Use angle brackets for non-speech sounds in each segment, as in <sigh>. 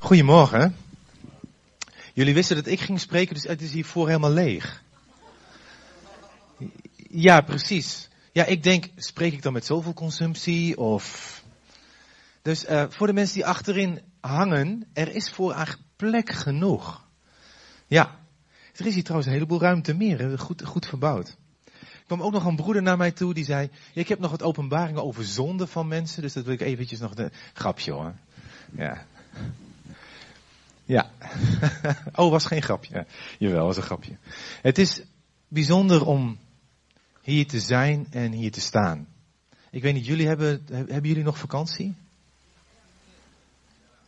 Goedemorgen. Jullie wisten dat ik ging spreken, dus het is hiervoor helemaal leeg. Ja, precies. Ja, ik denk, spreek ik dan met zoveel consumptie of... Dus uh, voor de mensen die achterin hangen, er is voor plek genoeg. Ja, er is hier trouwens een heleboel ruimte meer, goed, goed verbouwd. Er kwam ook nog een broeder naar mij toe die zei, ik heb nog wat openbaringen over zonde van mensen, dus dat wil ik eventjes nog de grapje hoor. Ja. Ja. <laughs> oh, was geen grapje. Jawel, was een grapje. Het is bijzonder om hier te zijn en hier te staan. Ik weet niet, jullie hebben, hebben jullie nog vakantie?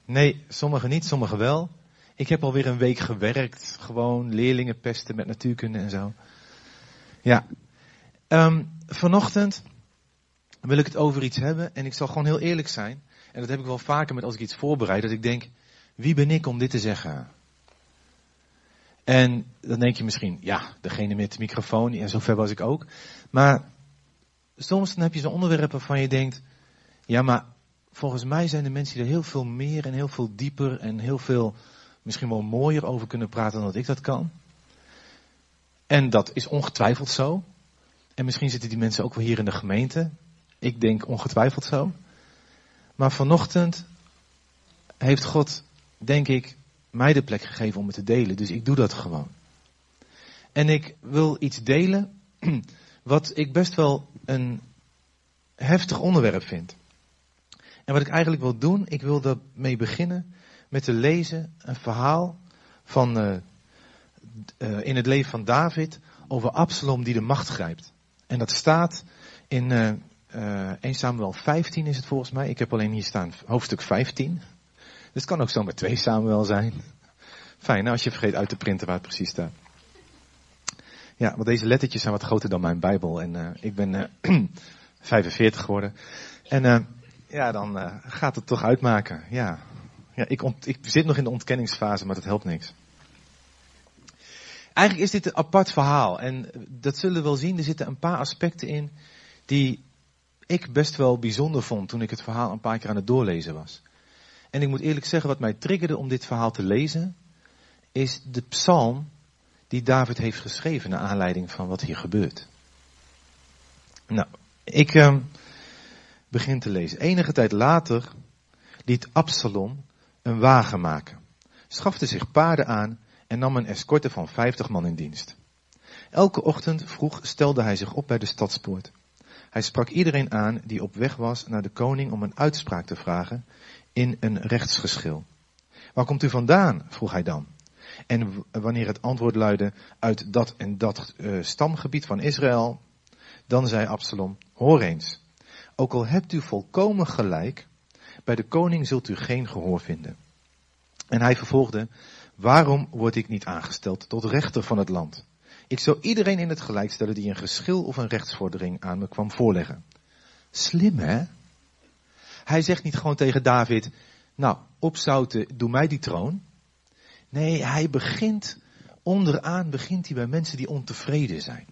Nee, sommigen niet, sommigen wel. Ik heb alweer een week gewerkt, gewoon leerlingen pesten met natuurkunde en zo. Ja. Um, vanochtend wil ik het over iets hebben en ik zal gewoon heel eerlijk zijn. En dat heb ik wel vaker met als ik iets voorbereid, dat ik denk, wie ben ik om dit te zeggen? En dan denk je misschien, ja, degene met de microfoon, en zover was ik ook. Maar soms dan heb je zo'n onderwerpen waarvan je denkt, ja, maar volgens mij zijn er mensen die er heel veel meer en heel veel dieper en heel veel misschien wel mooier over kunnen praten dan dat ik dat kan. En dat is ongetwijfeld zo. En misschien zitten die mensen ook wel hier in de gemeente. Ik denk ongetwijfeld zo. Maar vanochtend heeft God, denk ik, mij de plek gegeven om het te delen. Dus ik doe dat gewoon. En ik wil iets delen <clears throat> wat ik best wel een heftig onderwerp vind. En wat ik eigenlijk wil doen, ik wil daarmee beginnen met te lezen een verhaal van, uh, uh, in het leven van David over Absalom die de macht grijpt. En dat staat in uh, 1 Samuel 15 is het volgens mij. Ik heb alleen hier staan hoofdstuk 15. Dus het kan ook zomaar 2 Samuel zijn. Fijn, nou als je vergeet uit te printen waar het precies staat. Ja, want deze lettertjes zijn wat groter dan mijn Bijbel. En uh, ik ben <clears throat> uh, 45 geworden. En uh, ja, dan gaat het toch uitmaken. Ja, ja ik, ik zit nog in de ontkenningsfase, maar dat helpt niks. Eigenlijk is dit een apart verhaal. En dat zullen we wel zien. Er zitten een paar aspecten in die ik best wel bijzonder vond toen ik het verhaal een paar keer aan het doorlezen was. En ik moet eerlijk zeggen, wat mij triggerde om dit verhaal te lezen, is de psalm die David heeft geschreven naar aanleiding van wat hier gebeurt. Nou, ik uh, begin te lezen. Enige tijd later liet Absalom een wagen maken, schafte zich paarden aan en nam een escorte van vijftig man in dienst. Elke ochtend vroeg stelde hij zich op bij de stadspoort. Hij sprak iedereen aan die op weg was naar de koning om een uitspraak te vragen in een rechtsgeschil. Waar komt u vandaan? vroeg hij dan. En wanneer het antwoord luidde uit dat en dat uh, stamgebied van Israël, dan zei Absalom, hoor eens, ook al hebt u volkomen gelijk, bij de koning zult u geen gehoor vinden. En hij vervolgde, waarom word ik niet aangesteld tot rechter van het land? Ik zou iedereen in het gelijk stellen die een geschil of een rechtsvordering aan me kwam voorleggen. Slim hè? Hij zegt niet gewoon tegen David, nou, opzouten, doe mij die troon. Nee, hij begint, onderaan begint hij bij mensen die ontevreden zijn.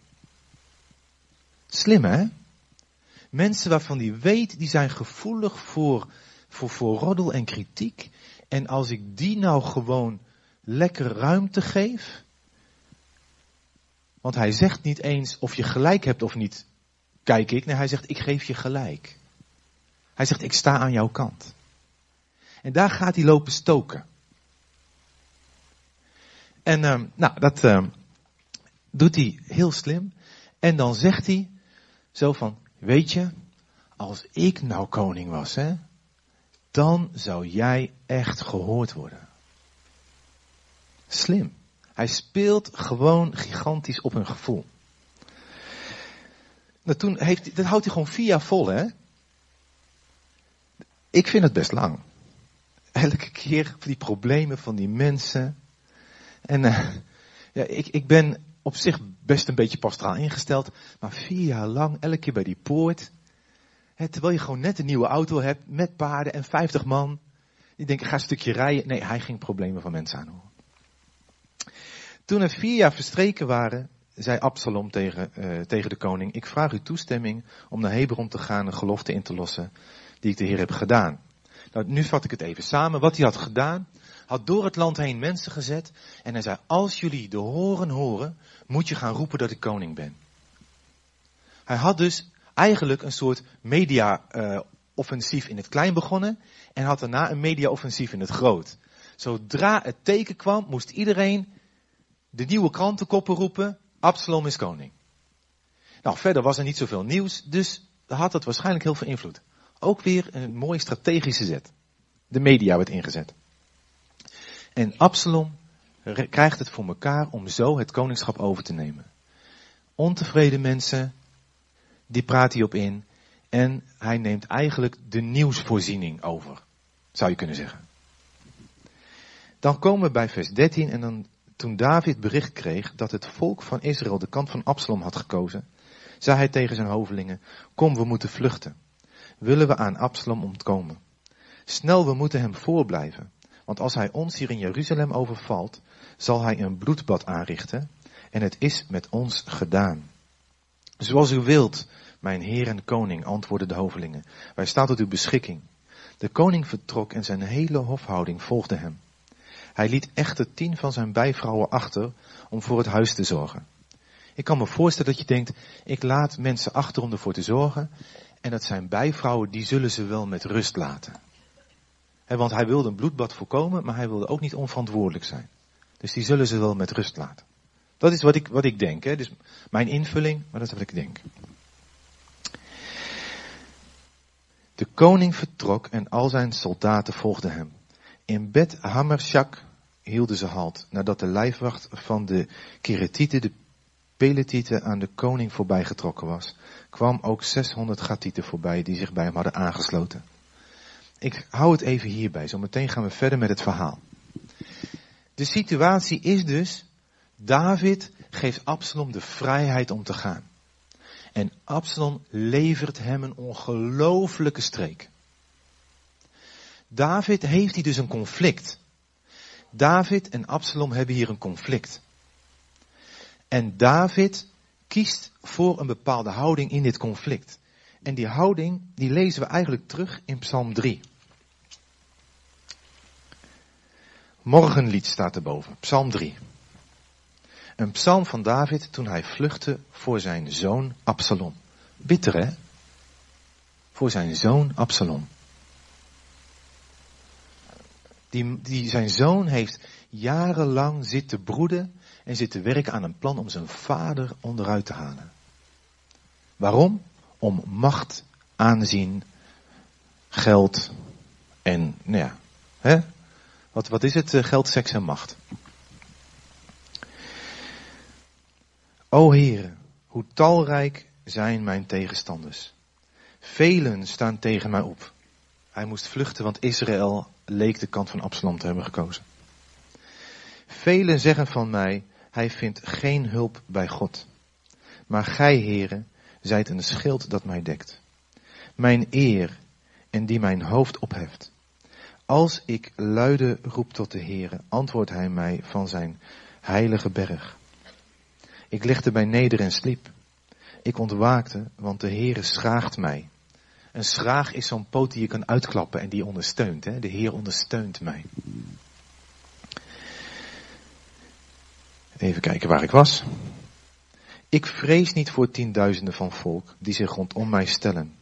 Slim hè? Mensen waarvan hij weet, die zijn gevoelig voor, voor, voor roddel en kritiek. En als ik die nou gewoon lekker ruimte geef. Want hij zegt niet eens of je gelijk hebt of niet, kijk ik. Nee, hij zegt ik geef je gelijk. Hij zegt ik sta aan jouw kant. En daar gaat hij lopen stoken. En uh, nou, dat uh, doet hij heel slim. En dan zegt hij zo van, weet je, als ik nou koning was, hè, dan zou jij echt gehoord worden. Slim. Hij speelt gewoon gigantisch op een gevoel. Nou, toen heeft, dat houdt hij gewoon vier jaar vol, hè? Ik vind het best lang. Elke keer die problemen van die mensen. En uh, ja, ik, ik ben op zich best een beetje pastoraal ingesteld. Maar vier jaar lang, elke keer bij die poort. Terwijl je gewoon net een nieuwe auto hebt met paarden en 50 man. Die denken, ga een stukje rijden. Nee, hij ging problemen van mensen aanhoren. Toen er vier jaar verstreken waren, zei Absalom tegen, uh, tegen de koning, ik vraag u toestemming om naar Hebron te gaan en gelofte in te lossen die ik de Heer heb gedaan. Nou, nu vat ik het even samen. Wat hij had gedaan, had door het land heen mensen gezet. En hij zei, als jullie de horen horen, moet je gaan roepen dat ik koning ben. Hij had dus eigenlijk een soort media-offensief in het klein begonnen. En had daarna een media-offensief in het groot. Zodra het teken kwam, moest iedereen de nieuwe krantenkoppen roepen, Absalom is koning. Nou, verder was er niet zoveel nieuws, dus had het waarschijnlijk heel veel invloed. Ook weer een mooie strategische zet. De media werd ingezet. En Absalom krijgt het voor elkaar om zo het koningschap over te nemen. Ontevreden mensen, die praat hij op in. En hij neemt eigenlijk de nieuwsvoorziening over. Zou je kunnen zeggen. Dan komen we bij vers 13 en dan, toen David bericht kreeg dat het volk van Israël de kant van Absalom had gekozen, zei hij tegen zijn hovelingen, kom we moeten vluchten. Willen we aan Absalom ontkomen. Snel we moeten hem voorblijven, want als hij ons hier in Jeruzalem overvalt, zal hij een bloedbad aanrichten en het is met ons gedaan. Zoals u wilt, mijn heer en koning, antwoordden de hovelingen, wij staan tot uw beschikking. De koning vertrok en zijn hele hofhouding volgde hem. Hij liet echter tien van zijn bijvrouwen achter om voor het huis te zorgen. Ik kan me voorstellen dat je denkt, ik laat mensen achter om ervoor te zorgen. En dat zijn bijvrouwen, die zullen ze wel met rust laten. want hij wilde een bloedbad voorkomen, maar hij wilde ook niet onverantwoordelijk zijn. Dus die zullen ze wel met rust laten. Dat is wat ik, wat ik denk. Dus mijn invulling, maar dat is wat ik denk. De koning vertrok en al zijn soldaten volgden hem. In Bet Hamershak hielden ze halt, nadat de lijfwacht van de Keretieten, de Peletieten, aan de koning voorbij getrokken was. Kwam ook 600 Gatieten voorbij die zich bij hem hadden aangesloten. Ik hou het even hierbij, zometeen gaan we verder met het verhaal. De situatie is dus, David geeft Absalom de vrijheid om te gaan. En Absalom levert hem een ongelofelijke streek. David heeft hier dus een conflict. David en Absalom hebben hier een conflict. En David kiest voor een bepaalde houding in dit conflict. En die houding, die lezen we eigenlijk terug in Psalm 3. Morgenlied staat erboven, Psalm 3. Een psalm van David toen hij vluchtte voor zijn zoon Absalom. Bitter hè? Voor zijn zoon Absalom. Die, die, zijn zoon heeft jarenlang zitten broeden en zitten werken aan een plan om zijn vader onderuit te halen. Waarom? Om macht, aanzien, geld en, nou ja, hè? Wat, wat is het? Eh, geld, seks en macht. O Heere, hoe talrijk zijn mijn tegenstanders. Velen staan tegen mij op. Hij moest vluchten, want Israël leek de kant van Absalom te hebben gekozen. Velen zeggen van mij, hij vindt geen hulp bij God. Maar gij, heren, zijt een schild dat mij dekt. Mijn eer en die mijn hoofd opheft. Als ik luide roep tot de Heere, antwoordt hij mij van zijn heilige berg. Ik legde mij neder en sliep. Ik ontwaakte, want de Heere schraagt mij. Een schraag is zo'n poot die je kan uitklappen en die ondersteunt. Hè? De Heer ondersteunt mij. Even kijken waar ik was. Ik vrees niet voor tienduizenden van volk die zich rondom mij stellen.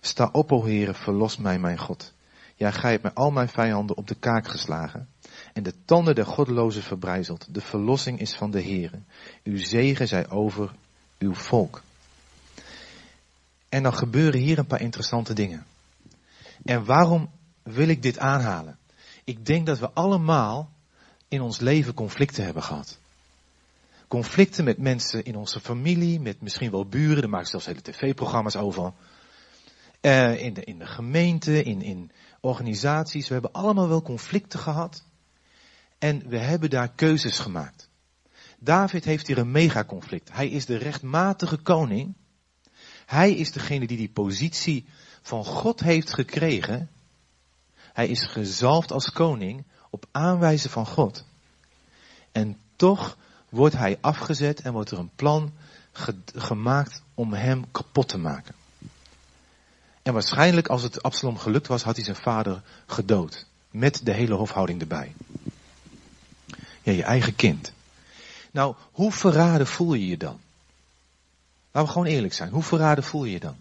Sta op, o Heere, verlos mij, mijn God. Ja, gij hebt mij al mijn vijanden op de kaak geslagen en de tanden der goddelozen verbrijzeld. De verlossing is van de Heere. Uw zegen zij over uw volk. En dan gebeuren hier een paar interessante dingen. En waarom wil ik dit aanhalen? Ik denk dat we allemaal in ons leven conflicten hebben gehad. Conflicten met mensen in onze familie, met misschien wel buren, er maken zelfs hele tv-programma's over. Uh, in, de, in de gemeente, in, in organisaties. We hebben allemaal wel conflicten gehad. En we hebben daar keuzes gemaakt. David heeft hier een megaconflict. Hij is de rechtmatige koning. Hij is degene die die positie van God heeft gekregen. Hij is gezalfd als koning op aanwijzen van God. En toch wordt hij afgezet en wordt er een plan gemaakt om hem kapot te maken. En waarschijnlijk als het Absalom gelukt was, had hij zijn vader gedood. Met de hele hofhouding erbij. Ja, je eigen kind. Nou, hoe verraden voel je je dan? Laten we gewoon eerlijk zijn. Hoe verraden voel je je dan?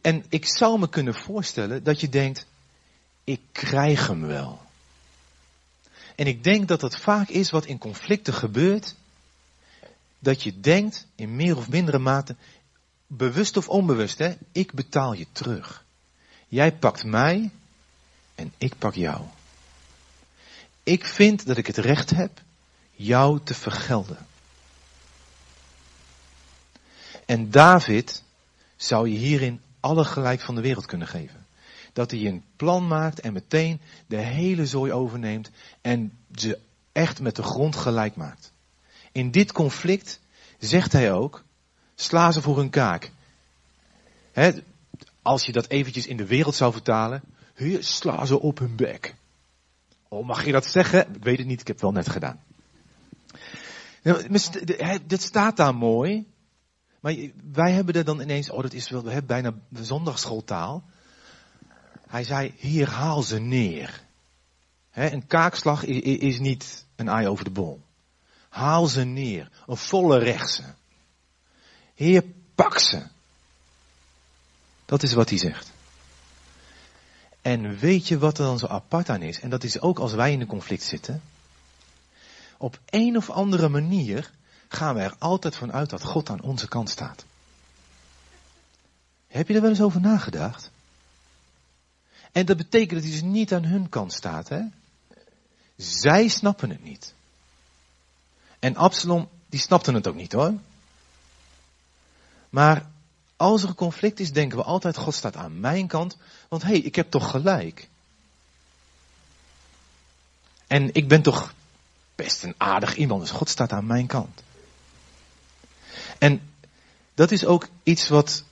En ik zou me kunnen voorstellen dat je denkt, ik krijg hem wel. En ik denk dat dat vaak is wat in conflicten gebeurt. Dat je denkt, in meer of mindere mate, bewust of onbewust, hè, ik betaal je terug. Jij pakt mij en ik pak jou. Ik vind dat ik het recht heb jou te vergelden. En David zou je hierin alle gelijk van de wereld kunnen geven. Dat hij een plan maakt en meteen de hele zooi overneemt en ze echt met de grond gelijk maakt. In dit conflict zegt hij ook, sla ze voor hun kaak. als je dat eventjes in de wereld zou vertalen, sla ze op hun bek. Oh, mag je dat zeggen? Ik weet het niet, ik heb het wel net gedaan. Dit staat daar mooi. Maar wij hebben er dan ineens, oh dat is wel, we hebben bijna zondagschooltaal. Hij zei, hier haal ze neer. een kaakslag is niet een aai over de bol. Haal ze neer. Een volle rechtse. Heer, pak ze. Dat is wat hij zegt. En weet je wat er dan zo apart aan is? En dat is ook als wij in een conflict zitten. Op een of andere manier gaan we er altijd vanuit dat God aan onze kant staat. Heb je er wel eens over nagedacht? En dat betekent dat hij dus niet aan hun kant staat, hè? Zij snappen het niet. En Absalom, die snapte het ook niet hoor. Maar als er een conflict is, denken we altijd, God staat aan mijn kant, want hé, hey, ik heb toch gelijk. En ik ben toch best een aardig iemand, dus God staat aan mijn kant. En dat is ook iets wat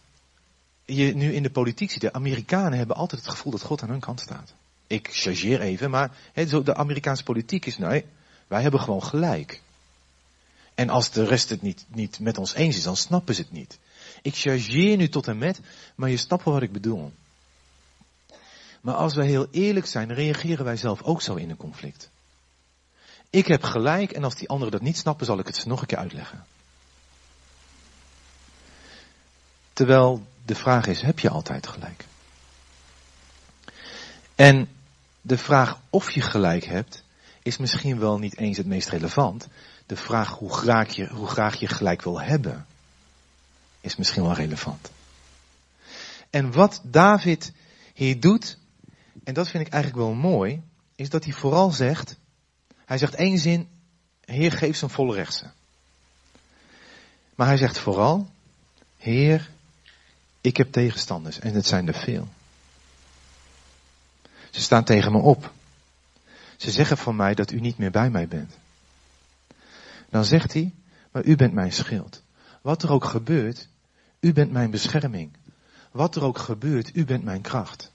je nu in de politiek ziet. De Amerikanen hebben altijd het gevoel dat God aan hun kant staat. Ik chargeer even, maar de Amerikaanse politiek is, nee, wij hebben gewoon gelijk. En als de rest het niet, niet met ons eens is, dan snappen ze het niet. Ik chargeer nu tot en met, maar je snapt wel wat ik bedoel. Maar als wij heel eerlijk zijn, reageren wij zelf ook zo in een conflict. Ik heb gelijk en als die anderen dat niet snappen, zal ik het ze nog een keer uitleggen. Terwijl de vraag is, heb je altijd gelijk? En de vraag of je gelijk hebt, is misschien wel niet eens het meest relevant. De vraag hoe graag je, hoe graag je gelijk wil hebben, is misschien wel relevant. En wat David hier doet, en dat vind ik eigenlijk wel mooi, is dat hij vooral zegt, hij zegt één zin, Heer geef zijn volle rechtse. Maar hij zegt vooral, Heer, ik heb tegenstanders en het zijn er veel. Ze staan tegen me op. Ze zeggen van mij dat u niet meer bij mij bent. Dan zegt hij, maar u bent mijn schild. Wat er ook gebeurt, u bent mijn bescherming. Wat er ook gebeurt, u bent mijn kracht.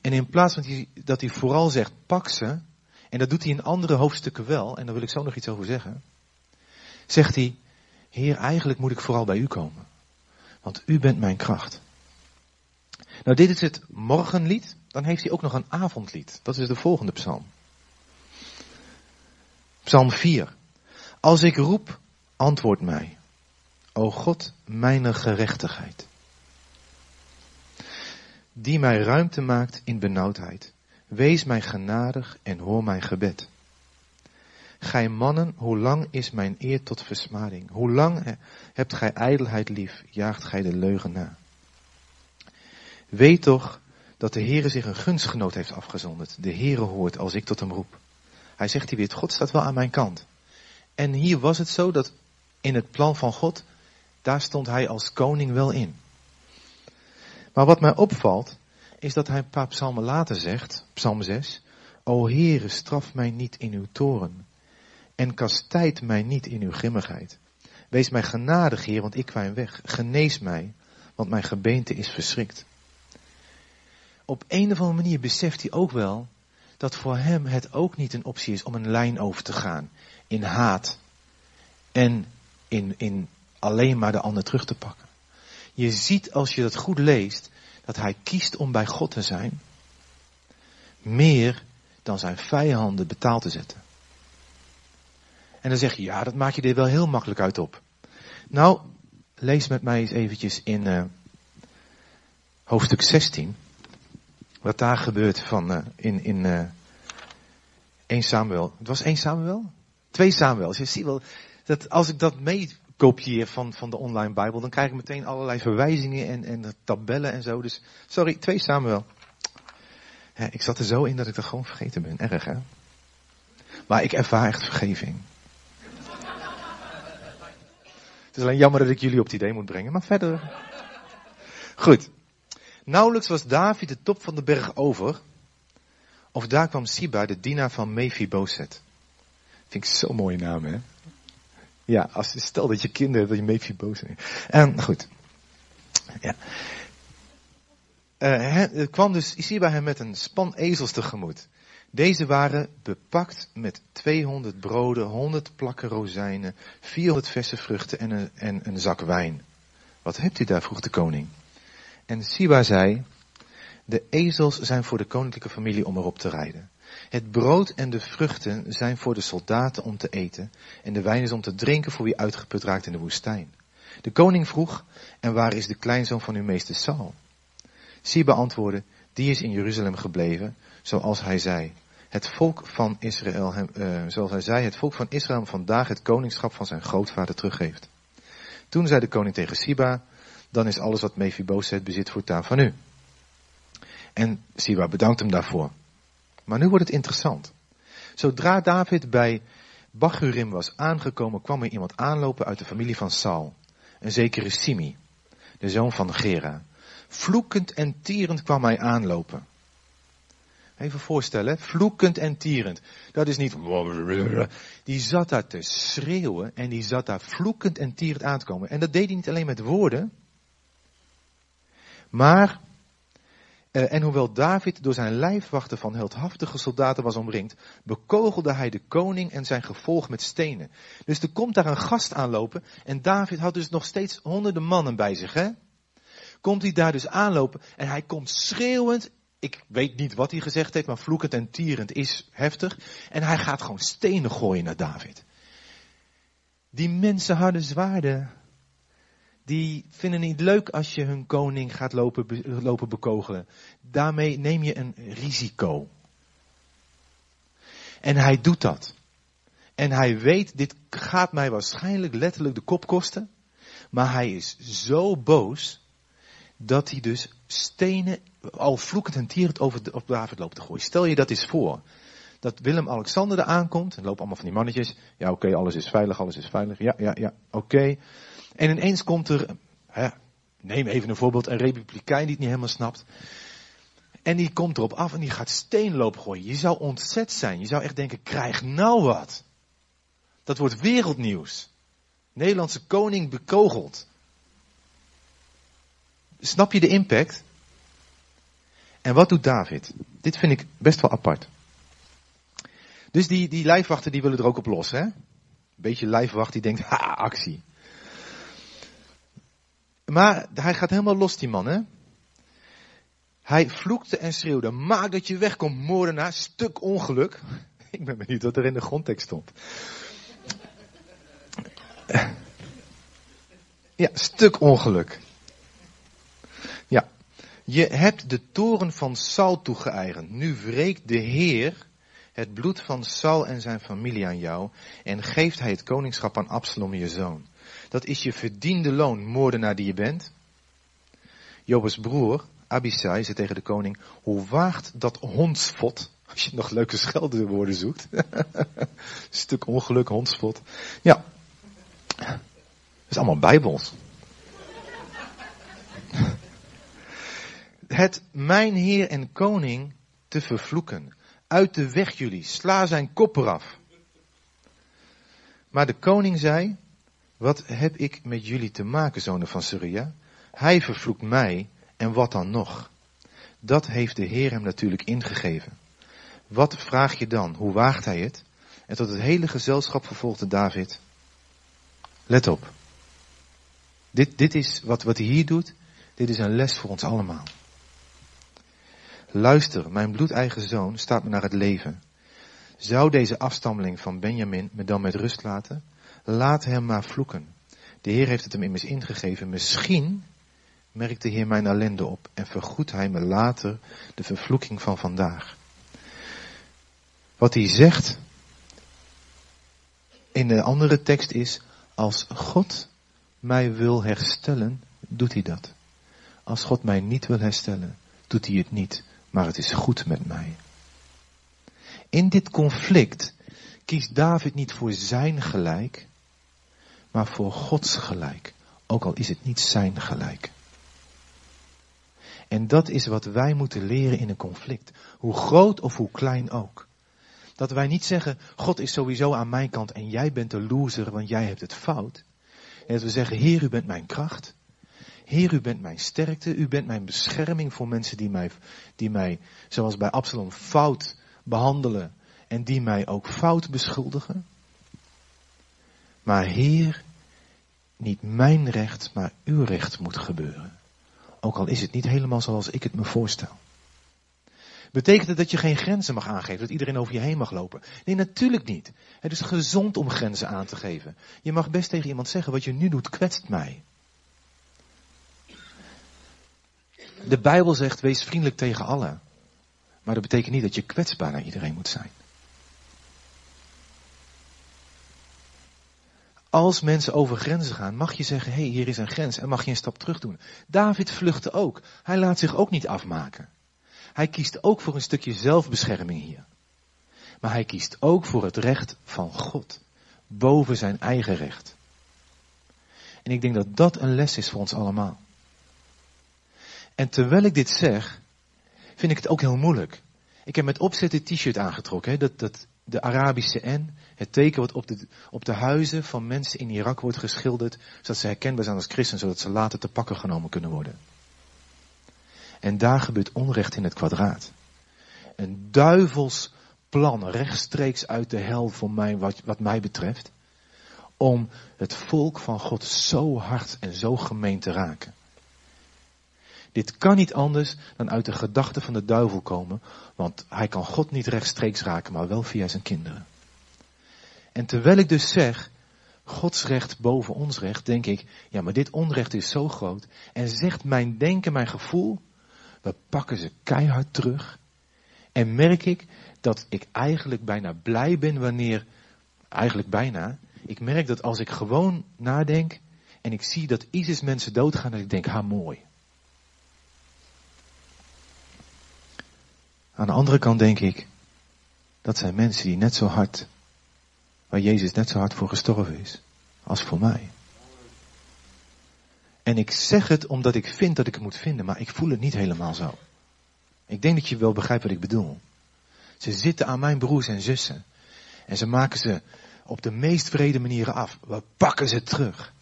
En in plaats van dat hij vooral zegt, pak ze, en dat doet hij in andere hoofdstukken wel, en daar wil ik zo nog iets over zeggen, zegt hij, Heer, eigenlijk moet ik vooral bij u komen. Want u bent mijn kracht. Nou, dit is het morgenlied. Dan heeft hij ook nog een avondlied. Dat is de volgende psalm. Psalm 4. Als ik roep, antwoord mij. O God, mijn gerechtigheid. Die mij ruimte maakt in benauwdheid. Wees mij genadig en hoor mijn gebed. Gij mannen, hoe lang is mijn eer tot versmading? Hoe lang hebt gij ijdelheid lief, jaagt gij de leugen na? Weet toch dat de Heere zich een gunstgenoot heeft afgezonderd. De Heere hoort als ik tot hem roep. Hij zegt hier weer, God staat wel aan mijn kant. En hier was het zo dat in het plan van God, daar stond hij als koning wel in. Maar wat mij opvalt, is dat hij een paar psalmen later zegt, psalm 6, O Heere, straf mij niet in uw toren en kastijd mij niet in uw grimmigheid. Wees mij genadig, Heer, want ik kwam weg. Genees mij, want mijn gebeente is verschrikt. Op een of andere manier beseft hij ook wel dat voor hem het ook niet een optie is om een lijn over te gaan in haat en in, in alleen maar de ander terug te pakken. Je ziet als je dat goed leest dat hij kiest om bij God te zijn, meer dan zijn vijanden betaald te zetten. En dan zeg je, ja, dat maak je er wel heel makkelijk uit op. Nou, lees met mij eens eventjes in uh, hoofdstuk 16. Wat daar gebeurt van, uh, in, in uh, 1 Samuel. Het was 1 Samuel? 2 Samuel. Je ziet wel, dat als ik dat mee kopieer van, van de online Bijbel, dan krijg ik meteen allerlei verwijzingen en, en tabellen en zo. Dus, sorry, 2 Samuel. Ik zat er zo in dat ik dat gewoon vergeten ben. Erg, hè? Maar ik ervaar echt vergeving. Het is alleen jammer dat ik jullie op het idee moet brengen, maar verder. Goed. Nauwelijks was David de top van de berg over, of daar kwam Siba, de dienaar van Mephibosheth. Vind ik zo'n mooie naam, hè? Ja, als, stel dat je kinderen, dat je Mephibosheth. En goed. Ja. Uh, kwam dus Siba hem met een span ezels tegemoet. Deze waren bepakt met 200 broden, 100 plakken rozijnen, 400 verse vruchten en een, en een zak wijn. Wat hebt u daar? vroeg de koning. En Siba zei, de ezels zijn voor de koninklijke familie om erop te rijden. Het brood en de vruchten zijn voor de soldaten om te eten en de wijn is om te drinken voor wie uitgeput raakt in de woestijn. De koning vroeg, en waar is de kleinzoon van uw meester Saul? Siba antwoordde, die is in Jeruzalem gebleven, zoals hij zei. Het volk van Israël, uh, zoals hij zei, het volk van Israël vandaag het koningschap van zijn grootvader teruggeeft. Toen zei de koning tegen Siba, dan is alles wat Mephibosheth bezit voortaan van u. En Siba bedankt hem daarvoor. Maar nu wordt het interessant. Zodra David bij Bachurim was aangekomen, kwam er iemand aanlopen uit de familie van Saul. Een zekere Simi, de zoon van Gera. Vloekend en tierend kwam hij aanlopen. Even voorstellen, vloekend en tierend. Dat is niet. Die zat daar te schreeuwen en die zat daar vloekend en tierend aan te komen. En dat deed hij niet alleen met woorden. Maar, eh, en hoewel David door zijn lijfwachten van heldhaftige soldaten was omringd, bekogelde hij de koning en zijn gevolg met stenen. Dus er komt daar een gast aanlopen en David had dus nog steeds honderden mannen bij zich, hè? Komt hij daar dus aanlopen en hij komt schreeuwend ik weet niet wat hij gezegd heeft, maar vloekend en tierend is heftig. En hij gaat gewoon stenen gooien naar David. Die mensen hadden zwaarden. Die vinden niet leuk als je hun koning gaat lopen, lopen bekogelen. Daarmee neem je een risico. En hij doet dat. En hij weet, dit gaat mij waarschijnlijk letterlijk de kop kosten. Maar hij is zo boos dat hij dus stenen, al vloekend en tierend over op David loopt te gooien. Stel je dat eens voor. Dat Willem-Alexander er aankomt. En lopen allemaal van die mannetjes. Ja, oké, alles is veilig, alles is veilig. Ja, ja, ja, oké. En ineens komt er, hè, neem even een voorbeeld, een republikein die het niet helemaal snapt. En die komt erop af en die gaat steenloop gooien. Je zou ontzet zijn. Je zou echt denken, krijg nou wat. Dat wordt wereldnieuws. Nederlandse koning bekogeld. Snap je de impact? En wat doet David? Dit vind ik best wel apart. Dus die, die lijfwachten die willen er ook op los, hè? Beetje lijfwacht die denkt, <laughs> ha, actie. Maar hij gaat helemaal los, die man, hè? Hij vloekte en schreeuwde, maak dat je wegkomt, moordenaar, stuk ongeluk. <laughs> Ik ben benieuwd wat er in de grondtekst stond. <laughs> Ja, stuk ongeluk. Je hebt de toren van Saul toegeëigend. Nu wreekt de Heer het bloed van Saul en zijn familie aan jou en geeft hij het koningschap aan Absalom je zoon. Dat is je verdiende loon, moordenaar die je bent. Jobes broer, Abisai, zei tegen de koning, hoe waagt dat hondsvot, als je nog leuke scheldenwoorden zoekt. <laughs> Stuk ongeluk, hondsvot. Ja, dat is allemaal bijbels. Het mijn Heer en Koning te vervloeken. Uit de weg jullie, sla zijn kop eraf. Maar de koning zei, wat heb ik met jullie te maken, zonen van Syria? Hij vervloekt mij, en wat dan nog? Dat heeft de Heer hem natuurlijk ingegeven. Wat vraag je dan? Hoe waagt hij het? En tot het hele gezelschap vervolgde David. Let op. Dit, dit is wat, wat hij hier doet. Dit is een les voor ons allemaal. Luister, mijn bloedeigen zoon staat me naar het leven. Zou deze afstammeling van Benjamin me dan met rust laten? Laat hem maar vloeken. De Heer heeft het hem immers ingegeven. Misschien merkt de Heer mijn ellende op en vergoedt hij me later de vervloeking van vandaag. Wat hij zegt in de andere tekst is, als God mij wil herstellen, doet hij dat. Als God mij niet wil herstellen, doet hij het niet, maar het is goed met mij. In dit conflict kiest David niet voor zijn gelijk, maar voor Gods gelijk, ook al is het niet zijn gelijk. En dat is wat wij moeten leren in een conflict, hoe groot of hoe klein ook. Dat wij niet zeggen, God is sowieso aan mijn kant en jij bent de loser, want jij hebt het fout. En dat we zeggen, Heer, u bent mijn kracht. Heer, u bent mijn sterkte. U bent mijn bescherming voor mensen die mij, die mij zoals bij Absalom, fout behandelen. En die mij ook fout beschuldigen. Maar Heer, niet mijn recht, maar uw recht moet gebeuren. Ook al is het niet helemaal zoals ik het me voorstel. Betekent het dat je geen grenzen mag aangeven, dat iedereen over je heen mag lopen? Nee, natuurlijk niet. Het is gezond om grenzen aan te geven. Je mag best tegen iemand zeggen, wat je nu doet kwetst mij. De Bijbel zegt, wees vriendelijk tegen allen. Maar dat betekent niet dat je kwetsbaar naar iedereen moet zijn. Als mensen over grenzen gaan, mag je zeggen, hé, hey, hier is een grens en mag je een stap terug doen. David vluchtte ook. Hij laat zich ook niet afmaken. Hij kiest ook voor een stukje zelfbescherming hier. Maar hij kiest ook voor het recht van God. Boven zijn eigen recht. En ik denk dat dat een les is voor ons allemaal. En terwijl ik dit zeg, vind ik het ook heel moeilijk. Ik heb met opzet dit t-shirt aangetrokken. Hè, dat, dat de Arabische N, het teken wat op de, op de huizen van mensen in Irak wordt geschilderd, zodat ze herkenbaar zijn als christen, zodat ze later te pakken genomen kunnen worden. En daar gebeurt onrecht in het kwadraat. Een duivels plan rechtstreeks uit de hel voor mij, wat, wat mij betreft, om het volk van God zo hard en zo gemeen te raken. Dit kan niet anders dan uit de gedachten van de duivel komen, want hij kan God niet rechtstreeks raken, maar wel via zijn kinderen. En terwijl ik dus zeg, Gods recht boven ons recht, denk ik, ja maar dit onrecht is zo groot. En zegt mijn denken, mijn gevoel, we pakken ze keihard terug. En merk ik dat ik eigenlijk bijna blij ben wanneer, eigenlijk bijna, ik merk dat als ik gewoon nadenk en ik zie dat ISIS mensen doodgaan, dat ik denk, ha mooi. Aan de andere kant denk ik, dat zijn mensen die net zo hard, waar Jezus net zo hard voor gestorven is, als voor mij. En ik zeg het omdat ik vind dat ik het moet vinden, maar ik voel het niet helemaal zo. Ik denk dat je wel begrijpt wat ik bedoel. Ze zitten aan mijn broers en zussen. En ze maken ze op de meest vrede manieren af. We pakken ze terug.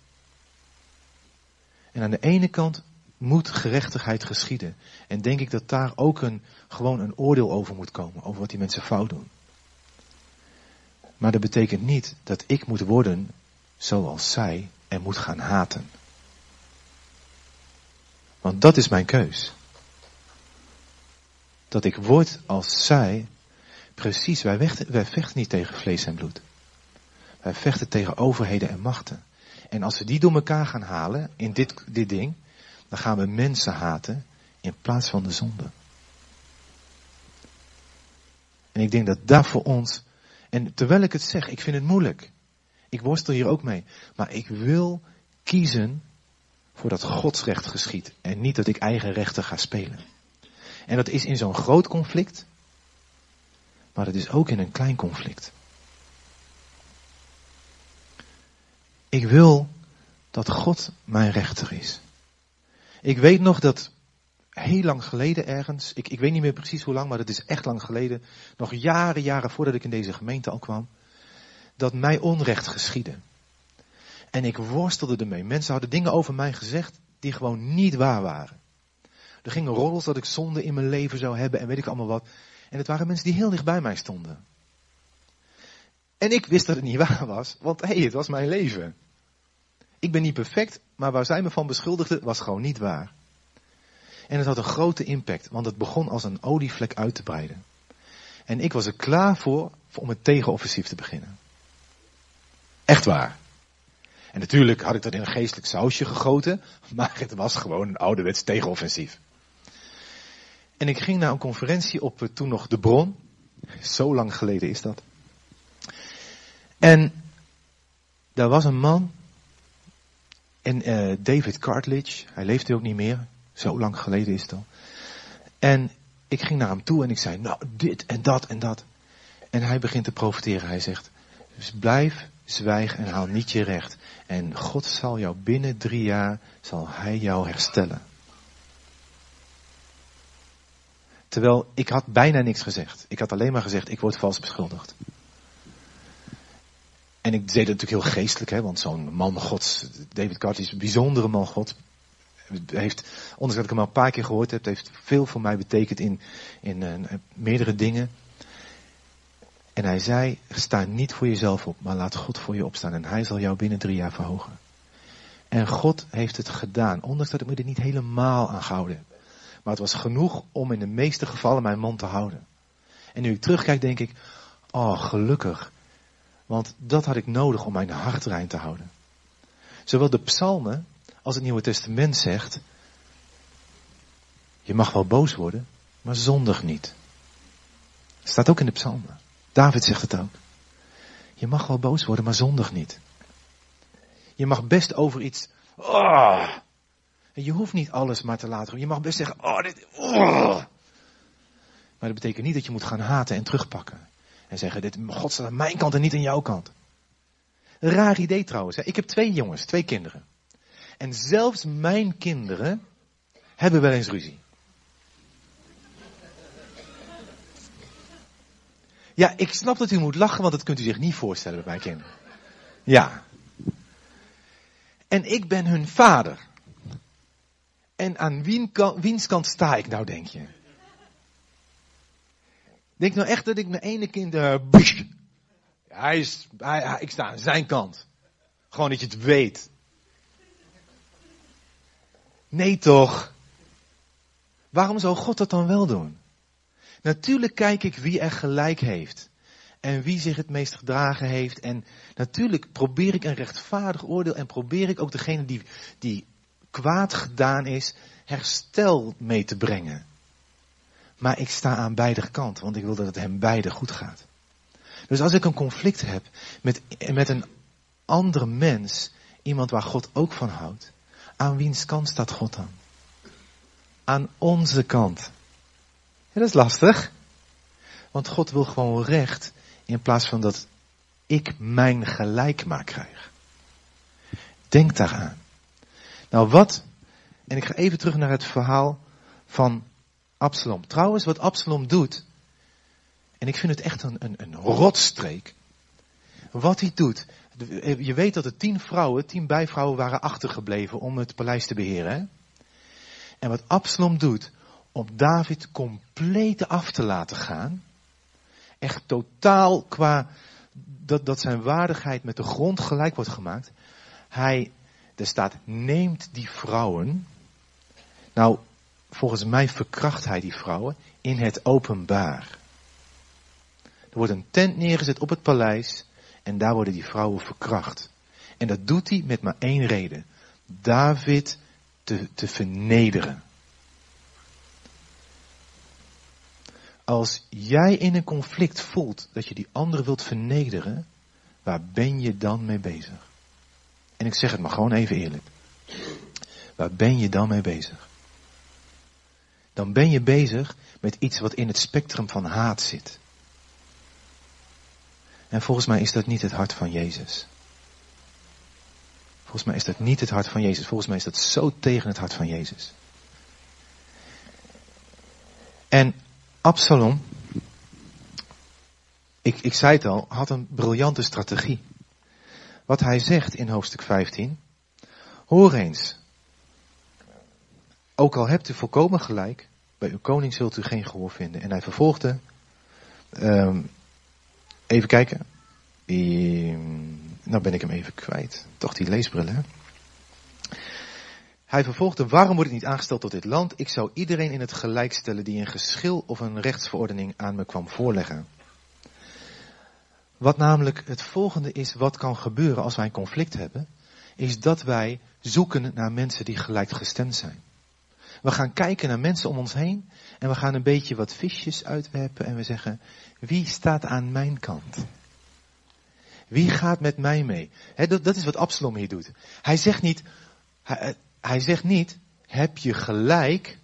En aan de ene kant moet gerechtigheid geschieden. En denk ik dat daar ook een, gewoon een oordeel over moet komen. Over wat die mensen fout doen. Maar dat betekent niet dat ik moet worden zoals zij en moet gaan haten. Want dat is mijn keus. Dat ik word als zij. Precies, wij vechten, wij vechten niet tegen vlees en bloed. Wij vechten tegen overheden en machten. En als we die door elkaar gaan halen in dit, dit ding, dan gaan we mensen haten in plaats van de zonde. En ik denk dat dat voor ons, en terwijl ik het zeg, ik vind het moeilijk. Ik worstel hier ook mee. Maar ik wil kiezen voordat Gods recht geschiet. En niet dat ik eigen rechten ga spelen. En dat is in zo'n groot conflict. Maar het is ook in een klein conflict. Ik wil dat God mijn rechter is. Ik weet nog dat heel lang geleden ergens, ik, ik weet niet meer precies hoe lang, maar dat is echt lang geleden, nog jaren, jaren voordat ik in deze gemeente al kwam, dat mij onrecht geschiedde. En ik worstelde ermee. Mensen hadden dingen over mij gezegd die gewoon niet waar waren. Er gingen roddels dat ik zonde in mijn leven zou hebben en weet ik allemaal wat. En het waren mensen die heel dicht bij mij stonden. En ik wist dat het niet <laughs> waar was, want hé, hey, het was mijn leven. Ik ben niet perfect, maar waar zij me van beschuldigden was gewoon niet waar. En het had een grote impact, want het begon als een olievlek uit te breiden. En ik was er klaar voor, om een tegenoffensief te beginnen. Echt waar. En natuurlijk had ik dat in een geestelijk sausje gegoten, <laughs> maar het was gewoon een ouderwets tegenoffensief. En ik ging naar een conferentie op eh, toen nog de Bron. Zo lang geleden is dat. En daar was een man. En uh, David Cartledge, hij leefde ook niet meer. Zo lang geleden is het al. En ik ging naar hem toe en ik zei, nou, dit en dat en dat. En hij begint te profiteren. Hij zegt, dus blijf, zwijg en haal niet je recht. En God zal jou binnen drie jaar, zal hij jou herstellen. Terwijl ik had bijna niks gezegd. Ik had alleen maar gezegd, ik word vals beschuldigd. En ik deed het natuurlijk heel geestelijk, hè, want zo'n man gods, David Carter is een bijzondere man god. Heeft, ondanks dat ik hem al een paar keer gehoord heb, heeft veel voor mij betekend in, in uh, meerdere dingen. En hij zei, sta niet voor jezelf op, maar laat God voor je opstaan. En hij zal jou binnen drie jaar verhogen. En God heeft het gedaan, ondanks dat ik me er niet helemaal aan gehouden heb. Maar het was genoeg om in de meeste gevallen mijn mond te houden. En nu ik terugkijk, denk ik, oh gelukkig. Want dat had ik nodig om mijn hart rein te houden. Zowel de psalmen als het Nieuwe Testament zegt, je mag wel boos worden, maar zondig niet. Staat ook in de psalmen. David zegt het ook. Je mag wel boos worden, maar zondig niet. Je mag best over iets, oh, je hoeft niet alles maar te laten. Je mag best zeggen, oh, dit, oh. Maar dat betekent niet dat je moet gaan haten en terugpakken. En zeggen, dit, God staat aan mijn kant en niet aan jouw kant. Raar idee trouwens. Hè? Ik heb twee jongens, twee kinderen. En zelfs mijn kinderen hebben wel eens ruzie. Ja, ik snap dat u moet lachen, want dat kunt u zich niet voorstellen bij mijn kinderen. Ja. En ik ben hun vader. En aan wiens kant sta ik nou, denk je? Denk nou echt dat ik mijn ene kind... Uh, hij is, ik sta aan zijn kant. Gewoon dat je het weet. Nee toch? Waarom zou God dat dan wel doen? Natuurlijk kijk ik wie er gelijk heeft. En wie zich het meest gedragen heeft. En natuurlijk probeer ik een rechtvaardig oordeel. En probeer ik ook degene die, die kwaad gedaan is, herstel mee te brengen. Maar ik sta aan beide kanten, want ik wil dat het hem beide goed gaat. Dus als ik een conflict heb met, met een andere mens, iemand waar God ook van houdt, aan wiens kant staat God dan? Aan onze kant. Ja, dat is lastig. Want God wil gewoon recht in plaats van dat ik mijn gelijk maar krijg. Denk daaraan. Nou, wat? En ik ga even terug naar het verhaal van Absalom. Trouwens, wat Absalom doet, en ik vind het echt een, een, een rotstreek. Wat hij doet, je weet dat er tien vrouwen, tien bijvrouwen waren achtergebleven om het paleis te beheren. En wat Absalom doet, om David compleet af te laten gaan, echt totaal qua dat, dat zijn waardigheid met de grond gelijk wordt gemaakt. Hij er staat, neemt die vrouwen. Nou, volgens mij verkracht hij die vrouwen in het openbaar. Er wordt een tent neergezet op het paleis en daar worden die vrouwen verkracht. En dat doet hij met maar één reden. David te, te vernederen. Als jij in een conflict voelt dat je die andere wilt vernederen, waar ben je dan mee bezig? En ik zeg het maar gewoon even eerlijk. Waar ben je dan mee bezig? Dan ben je bezig met iets wat in het spectrum van haat zit. En volgens mij is dat niet het hart van Jezus. Volgens mij is dat niet het hart van Jezus. Volgens mij is dat zo tegen het hart van Jezus. En Absalom, ik, ik zei het al, had een briljante strategie wat hij zegt in hoofdstuk 15. Hoor eens. Ook al hebt u volkomen gelijk, bij uw koning zult u geen gehoor vinden. En hij vervolgde, um, even kijken, um, nou ben ik hem even kwijt. Toch die leesbril, hè? Hij vervolgde, waarom wordt ik niet aangesteld tot dit land? Ik zou iedereen in het gelijk stellen die een geschil of een rechtsverordening aan me kwam voorleggen. Wat namelijk het volgende is wat kan gebeuren als wij een conflict hebben, is dat wij zoeken naar mensen die gelijkgestemd zijn. We gaan kijken naar mensen om ons heen en we gaan een beetje wat visjes uitwerpen en we zeggen, wie staat aan mijn kant? Wie gaat met mij mee? dat, dat, is wat Absalom hier doet. Hij zegt niet, hij, hij zegt niet, heb je gelijk,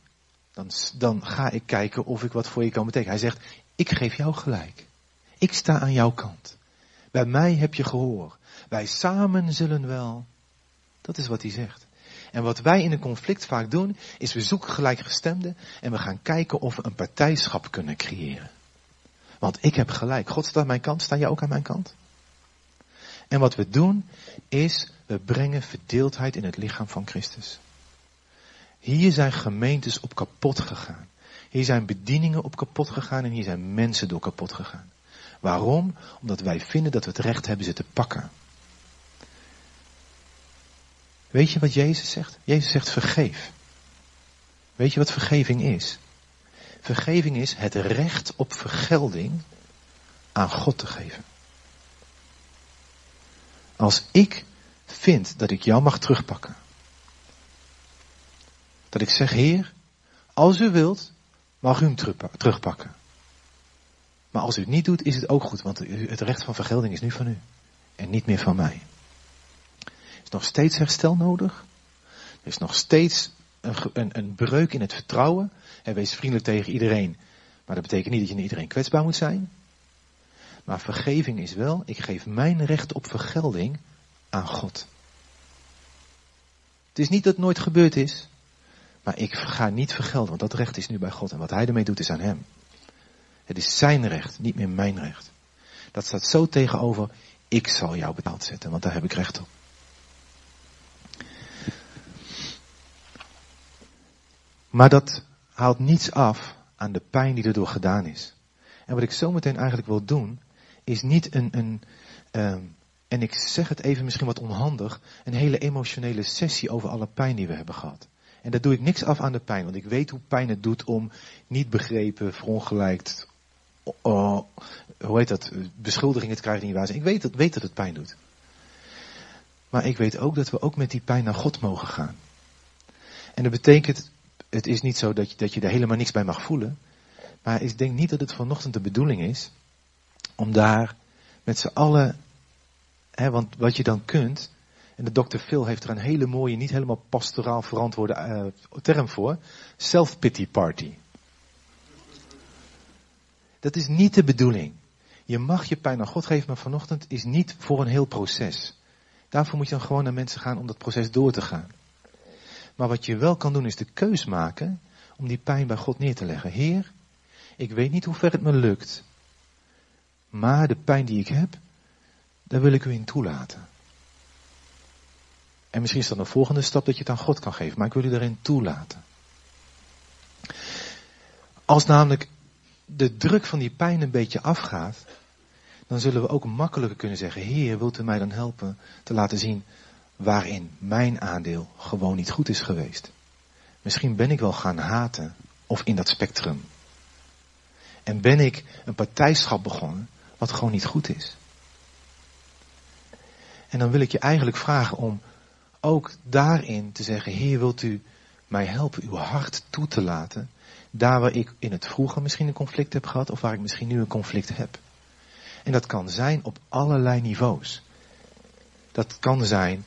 dan, dan ga ik kijken of ik wat voor je kan betekenen. Hij zegt, ik geef jou gelijk. Ik sta aan jouw kant. Bij mij heb je gehoor. Wij samen zullen wel. Dat is wat hij zegt. En wat wij in een conflict vaak doen, is we zoeken gelijkgestemden en we gaan kijken of we een partijschap kunnen creëren. Want ik heb gelijk. God staat aan mijn kant, sta jij ook aan mijn kant? En wat we doen, is we brengen verdeeldheid in het lichaam van Christus. Hier zijn gemeentes op kapot gegaan. Hier zijn bedieningen op kapot gegaan en hier zijn mensen door kapot gegaan. Waarom? Omdat wij vinden dat we het recht hebben ze te pakken. Weet je wat Jezus zegt? Jezus zegt vergeef. Weet je wat vergeving is? Vergeving is het recht op vergelding aan God te geven. Als ik vind dat ik jou mag terugpakken. Dat ik zeg, Heer, als u wilt, mag u hem terugpakken. Maar als u het niet doet, is het ook goed, want het recht van vergelding is nu van u. En niet meer van mij. Is nog steeds herstel nodig. Er is nog steeds een, een, een breuk in het vertrouwen. En wees vriendelijk tegen iedereen. Maar dat betekent niet dat je naar iedereen kwetsbaar moet zijn. Maar vergeving is wel, ik geef mijn recht op vergelding aan God. Het is niet dat het nooit gebeurd is. Maar ik ga niet vergelden, want dat recht is nu bij God. En wat hij ermee doet is aan hem. Het is zijn recht, niet meer mijn recht. Dat staat zo tegenover, ik zal jou betaald zetten, want daar heb ik recht op. Maar dat haalt niets af aan de pijn die erdoor gedaan is. En wat ik zometeen eigenlijk wil doen, is niet een, een um, en ik zeg het even misschien wat onhandig, een hele emotionele sessie over alle pijn die we hebben gehad. En daar doe ik niks af aan de pijn, want ik weet hoe pijn het doet om niet begrepen, verongelijkt, hoe heet dat, beschuldigingen te krijgen die niet waar. Ik weet dat, weet dat het pijn doet. Maar ik weet ook dat we ook met die pijn naar God mogen gaan. En dat betekent, het is niet zo dat je, dat je er helemaal niks bij mag voelen. Maar ik denk niet dat het vanochtend de bedoeling is om daar met z'n allen, hè, want wat je dan kunt, en de dokter Phil heeft er een hele mooie, niet helemaal pastoraal verantwoorde uh, term voor, self-pity party. Dat is niet de bedoeling. Je mag je pijn aan God geven, maar vanochtend is niet voor een heel proces. Daarvoor moet je dan gewoon naar mensen gaan om dat proces door te gaan. Maar wat je wel kan doen is de keus maken om die pijn bij God neer te leggen. Heer, ik weet niet hoe ver het me lukt. Maar de pijn die ik heb, daar wil ik u in toelaten. En misschien is dat een volgende stap dat je het aan God kan geven, maar ik wil u daarin toelaten. Als namelijk de druk van die pijn een beetje afgaat, dan zullen we ook makkelijker kunnen zeggen, Heer, wilt u mij dan helpen te laten zien waarin mijn aandeel gewoon niet goed is geweest. Misschien ben ik wel gaan haten of in dat spectrum. En ben ik een partijschap begonnen wat gewoon niet goed is. En dan wil ik je eigenlijk vragen om ook daarin te zeggen, Heer, wilt u mij helpen uw hart toe te laten, daar waar ik in het vroeger misschien een conflict heb gehad, of waar ik misschien nu een conflict heb. En dat kan zijn op allerlei niveaus. Dat kan zijn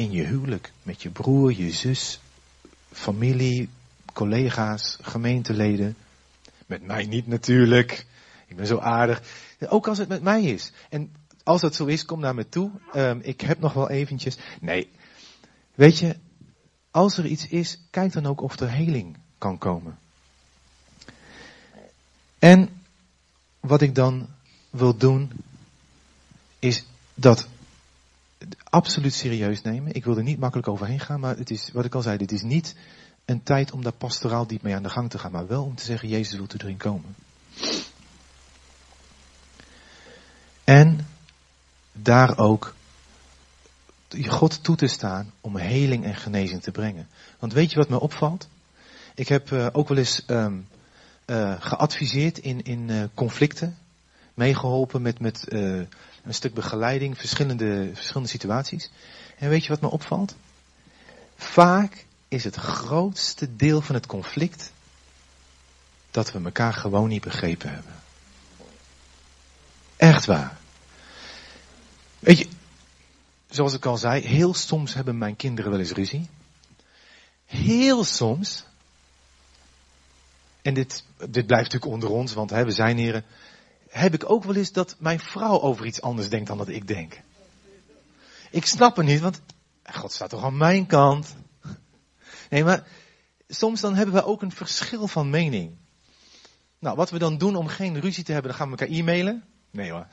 in je huwelijk, met je broer, je zus, familie, collega's, gemeenteleden. Met mij niet natuurlijk. Ik ben zo aardig. Ook als het met mij is. En als dat zo is, kom naar me toe. Um, ik heb nog wel eventjes. Nee, weet je, als er iets is, kijk dan ook of er heling kan komen. En wat ik dan wil doen, is dat absoluut serieus nemen. Ik wil er niet makkelijk overheen gaan, maar het is, wat ik al zei, dit is niet een tijd om daar pastoraal diep mee aan de gang te gaan, maar wel om te zeggen, Jezus wilt u erin komen. En daar ook God toe te staan om heling en genezing te brengen. Want weet je wat me opvalt? Ik heb uh, ook wel eens um, uh, geadviseerd in, in uh, conflicten meegeholpen met, met een stuk begeleiding, verschillende, verschillende situaties. En weet je wat me opvalt? Vaak is het grootste deel van het conflict dat we elkaar gewoon niet begrepen hebben. Echt waar. Weet je, zoals ik al zei, heel soms hebben mijn kinderen wel eens ruzie. Heel soms, en dit, dit blijft natuurlijk onder ons, want hè, we zijn heren, heb ik ook wel eens dat mijn vrouw over iets anders denkt dan dat ik denk. Ik snap het niet, want God staat toch aan mijn kant. Nee, maar soms dan hebben we ook een verschil van mening. Nou, wat we dan doen om geen ruzie te hebben, dan gaan we elkaar e-mailen. Nee hoor,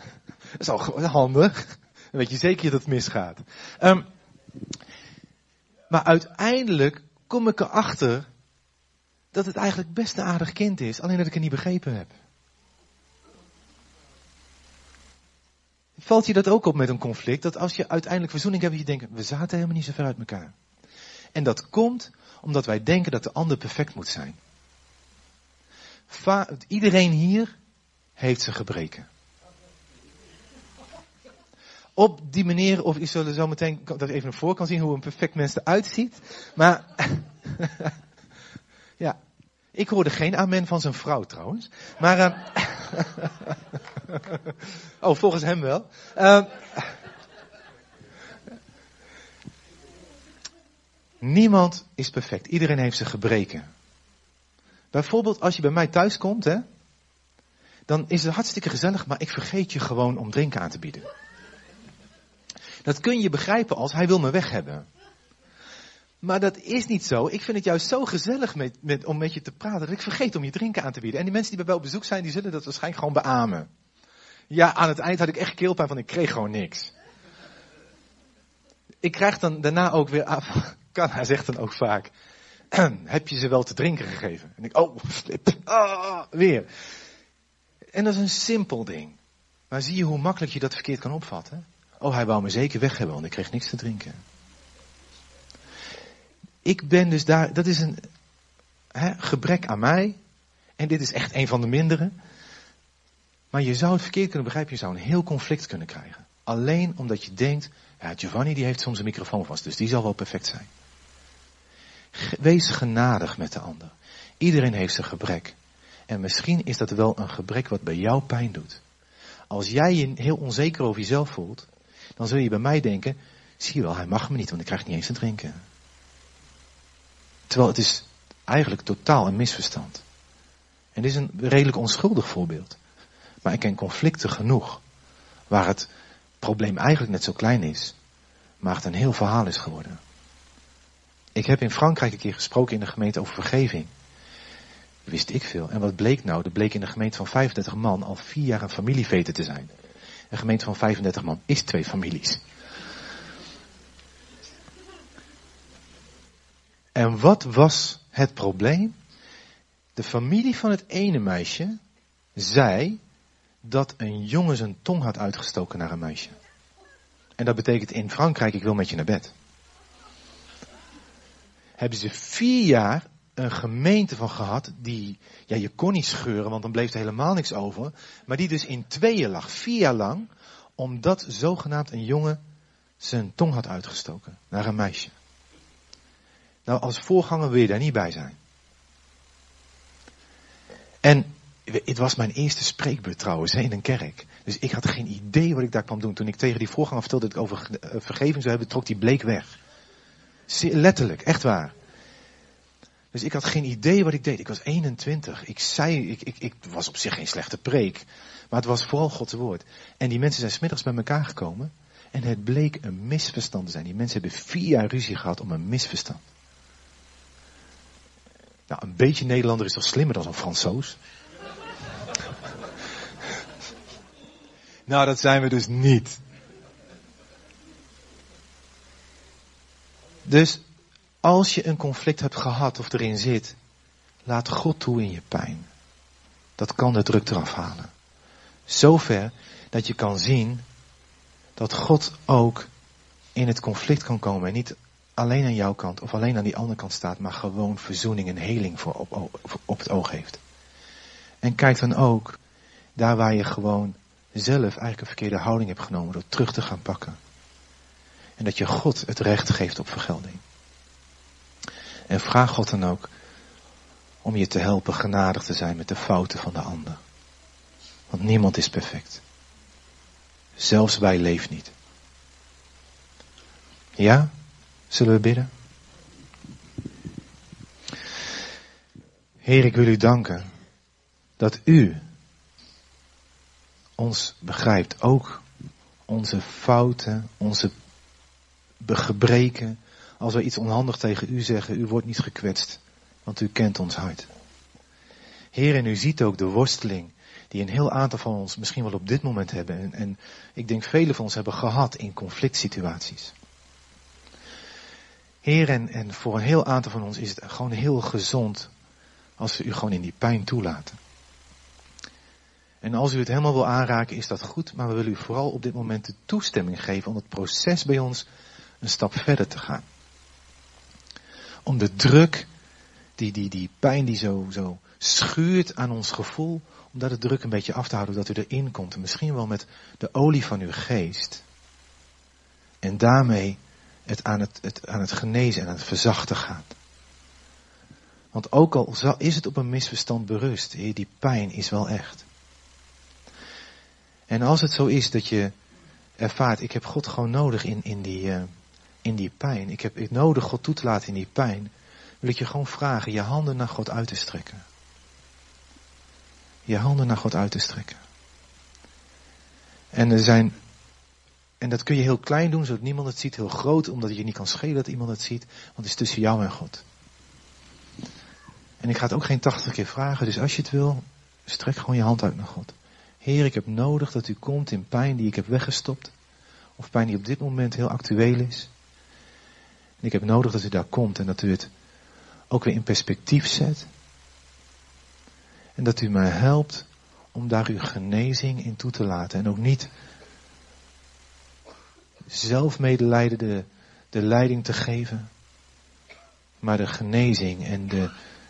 dat is al handig. Dan weet je zeker dat het misgaat. Um, maar uiteindelijk kom ik erachter dat het eigenlijk best een aardig kind is, alleen dat ik het niet begrepen heb. Valt je dat ook op met een conflict? Dat als je uiteindelijk verzoening hebt, je denkt, we zaten helemaal niet zo ver uit elkaar. En dat komt omdat wij denken dat de ander perfect moet zijn. Iedereen hier heeft zijn gebreken. Op die manier, of ik zullen zo meteen dat even voor kan zien hoe een perfect mens eruit ziet. Maar, <laughs> ja, ik hoorde geen amen van zijn vrouw trouwens. Maar, uh, <laughs> oh, volgens hem wel. Uh, niemand is perfect. Iedereen heeft zijn gebreken. Bijvoorbeeld als je bij mij thuis komt, hè, dan is het hartstikke gezellig, maar ik vergeet je gewoon om drinken aan te bieden. Dat kun je begrijpen als hij wil me weg hebben. Maar dat is niet zo. Ik vind het juist zo gezellig met, met, om met je te praten dat ik vergeet om je drinken aan te bieden. En die mensen die bij mij op bezoek zijn, die zullen dat waarschijnlijk gewoon beamen. Ja, aan het eind had ik echt keelpijn van ik kreeg gewoon niks. Ik krijg dan daarna ook weer af. <laughs> Hij zegt dan ook vaak. <clears throat> heb je ze wel te drinken gegeven? En ik, oh, slip. Ah, weer. En dat is een simpel ding. Maar zie je hoe makkelijk je dat verkeerd kan opvatten? Oh, hij wou me zeker weg hebben, want ik kreeg niks te drinken. Ik ben dus daar, dat is een hè, gebrek aan mij. En dit is echt een van de mindere. Maar je zou het verkeerd kunnen begrijpen, je zou een heel conflict kunnen krijgen. Alleen omdat je denkt, ja, Giovanni die heeft soms een microfoon vast, dus die zal wel perfect zijn. Wees genadig met de ander. Iedereen heeft zijn gebrek. En misschien is dat wel een gebrek wat bij jou pijn doet. Als jij je heel onzeker over jezelf voelt, dan zul je bij mij denken, zie je wel, hij mag me niet, want ik krijg niet eens te drinken. Terwijl het is eigenlijk totaal een misverstand. En dit is een redelijk onschuldig voorbeeld. Maar ik ken conflicten genoeg, waar het probleem eigenlijk net zo klein is, maar het een heel verhaal is geworden. Ik heb in Frankrijk een keer gesproken in de gemeente over vergeving. Wist ik veel. En wat bleek nou? Er bleek in de gemeente van 35 man al vier jaar een familieveten te zijn. Een gemeente van 35 man is twee families. En wat was het probleem? De familie van het ene meisje zei dat een jongen zijn tong had uitgestoken naar een meisje. En dat betekent in Frankrijk, ik wil met je naar bed. Hebben ze vier jaar een gemeente van gehad die, ja je kon niet scheuren want dan bleef er helemaal niks over. Maar die dus in tweeën lag, vier jaar lang, omdat zogenaamd een jongen zijn tong had uitgestoken naar een meisje. Nou, als voorganger wil je daar niet bij zijn. En het was mijn eerste spreekbeurt trouwens in een kerk. Dus ik had geen idee wat ik daar kwam doen. Toen ik tegen die voorganger vertelde dat ik over eh, vergeving zou hebben, trok die bleek weg. Letterlijk, echt waar. Dus ik had geen idee wat ik deed. Ik was 21. Ik zei, ik, ik, ik was op zich geen slechte preek. Maar het was vooral Gods woord. En die mensen zijn smiddags bij elkaar gekomen. En het bleek een misverstand te zijn. Die mensen hebben vier jaar ruzie gehad om een misverstand. Nou, een beetje Nederlander is toch slimmer dan een Fransoos? nou, dat zijn we dus niet. Dus als je een conflict hebt gehad of erin zit, laat God toe in je pijn. Dat kan de druk eraf halen. Zover dat je kan zien dat God ook in het conflict kan komen en niet alleen aan jouw kant of alleen aan die andere kant staat, maar gewoon verzoening en heling voor op, op, het oog heeft. En kijk dan ook daar waar je gewoon zelf eigenlijk een verkeerde houding hebt genomen door terug te gaan pakken. En dat je God het recht geeft op vergelding. En vraag God dan ook om je te helpen genadig te zijn met de fouten van de ander. Want niemand is perfect. Zelfs wij leven niet. Ja? Zullen we bidden? Heer, ik wil u danken dat u ons begrijpt. Ook onze fouten, onze gebreken. Als we iets onhandig tegen u zeggen, u wordt niet gekwetst, want u kent ons hart. Heer, en u ziet ook de worsteling die een heel aantal van ons misschien wel op dit moment hebben. En, en ik denk velen van ons hebben gehad in conflict situaties. Heer, en, en voor een heel aantal van ons is het gewoon heel gezond als we u gewoon in die pijn toelaten. En als u het helemaal wil aanraken, is dat goed, maar we willen u vooral op dit moment de toestemming geven om het proces bij ons een stap verder te gaan. Om de druk, die, die, die pijn die zo, zo schuurt aan ons gevoel, om dat de druk een beetje af te houden, dat u erin komt. En misschien wel met de olie van uw geest. En daarmee het aan het, het, aan het genezen en aan het verzachten gaat. Want ook al is het op een misverstand berust, die pijn is wel echt. En als het zo is dat je ervaart, ik heb God gewoon nodig in, in, die, uh, in die pijn. Ik heb ik nodig God toe te laten in die pijn. Wil ik je gewoon vragen je handen naar God uit te strekken. Je handen naar God uit te strekken. En er zijn, en dat kun je heel klein doen, zodat niemand het ziet. Heel groot, omdat je niet kan schelen dat iemand het ziet. Want het is tussen jou en God. En ik ga het ook geen tachtig keer vragen, dus als je het wil, strek gewoon je hand uit naar God. Heer, ik heb nodig dat u komt in pijn die ik heb weggestopt. Of pijn die op dit moment heel actueel is. Ik heb nodig dat u daar komt en dat u het ook weer in perspectief zet. En dat u mij helpt om daar uw genezing in toe te laten. En ook niet zelf medelijden de, de leiding te geven. Maar de genezing en de,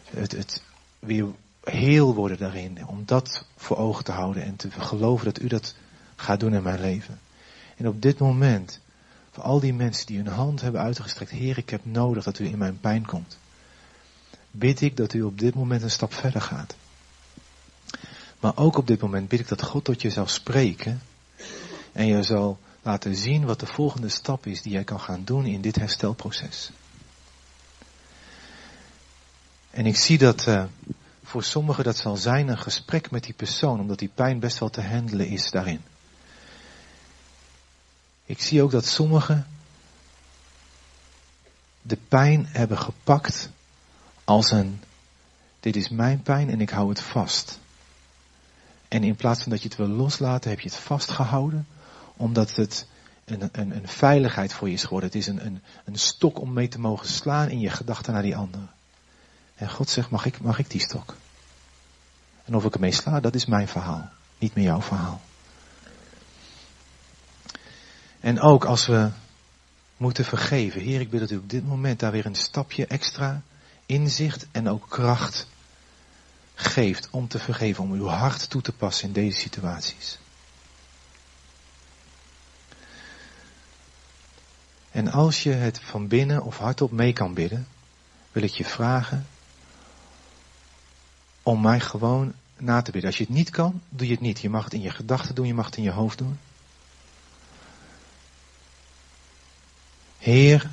het, het weer heel worden daarin. Om dat voor ogen te houden en te geloven dat u dat gaat doen in mijn leven. En op dit moment, voor al die mensen die hun hand hebben uitgestrekt, Heer, ik heb nodig dat u in mijn pijn komt. Bid ik dat u op dit moment een stap verder gaat. Maar ook op dit moment bid ik dat God tot je zal spreken. En je zal laten zien wat de volgende stap is die jij kan gaan doen in dit herstelproces. En ik zie dat uh, voor sommigen dat zal zijn een gesprek met die persoon, omdat die pijn best wel te handelen is daarin. Ik zie ook dat sommigen de pijn hebben gepakt als een, dit is mijn pijn en ik hou het vast. En in plaats van dat je het wil loslaten, heb je het vastgehouden, omdat het een, een, een veiligheid voor je is geworden. Het is een, een, een stok om mee te mogen slaan in je gedachten naar die anderen. En God zegt, mag ik, mag ik die stok? En of ik ermee sla, dat is mijn verhaal. Niet meer jouw verhaal. En ook als we moeten vergeven. Heer, ik bid dat u op dit moment daar weer een stapje extra inzicht en ook kracht geeft om te vergeven, om uw hart toe te passen in deze situaties. En als je het van binnen of hardop mee kan bidden, wil ik je vragen om mij gewoon na te bidden. Als je het niet kan, doe je het niet. Je mag het in je gedachten doen, je mag het in je hoofd doen. Heer,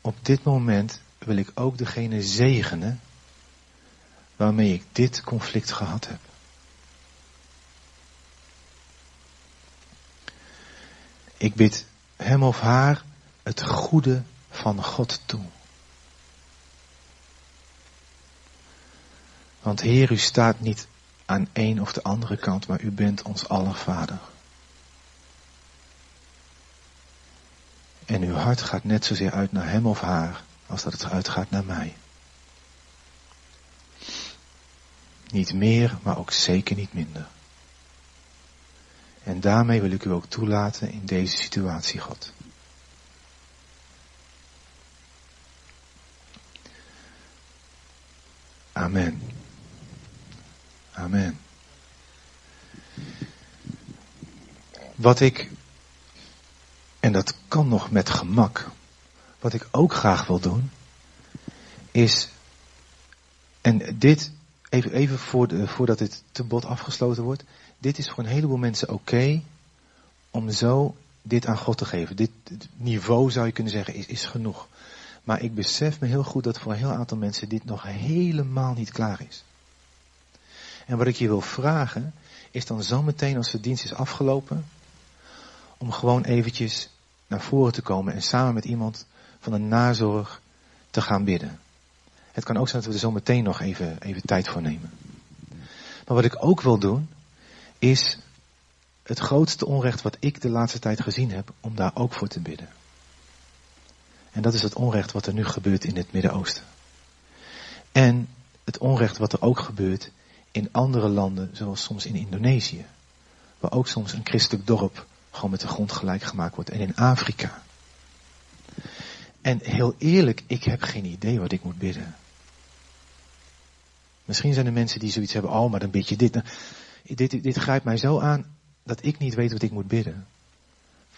op dit moment wil ik ook degene zegenen waarmee ik dit conflict gehad heb. Ik bid hem of haar het goede van God toe. Want Heer, u staat niet aan een of de andere kant, maar u bent ons aller Vader. En uw hart gaat net zozeer uit naar hem of haar als dat het uitgaat naar mij. Niet meer, maar ook zeker niet minder. En daarmee wil ik u ook toelaten in deze situatie, God. Amen. Amen. Wat ik, en dat kan nog met gemak, wat ik ook graag wil doen, is, en dit, even, even voor de, voordat dit te bot afgesloten wordt, dit is voor een heleboel mensen oké om zo dit aan God te geven. Dit niveau zou je kunnen zeggen is, is genoeg. Maar ik besef me heel goed dat voor een heel aantal mensen dit nog helemaal niet klaar is. En wat ik je wil vragen, is dan zo meteen als de dienst is afgelopen, om gewoon eventjes naar voren te komen en samen met iemand van de nazorg te gaan bidden. Het kan ook zijn dat we er zo meteen nog even, even tijd voor nemen. Maar wat ik ook wil doen, is het grootste onrecht wat ik de laatste tijd gezien heb, om daar ook voor te bidden. En dat is het onrecht wat er nu gebeurt in het Midden-Oosten. En het onrecht wat er ook gebeurt in andere landen, zoals soms in Indonesië. Waar ook soms een christelijk dorp gewoon met de grond gelijk gemaakt wordt. En in Afrika. En heel eerlijk, ik heb geen idee wat ik moet bidden. Misschien zijn er mensen die zoiets hebben, oh maar dan bid je dit. Nou, dit, dit grijpt mij zo aan dat ik niet weet wat ik moet bidden.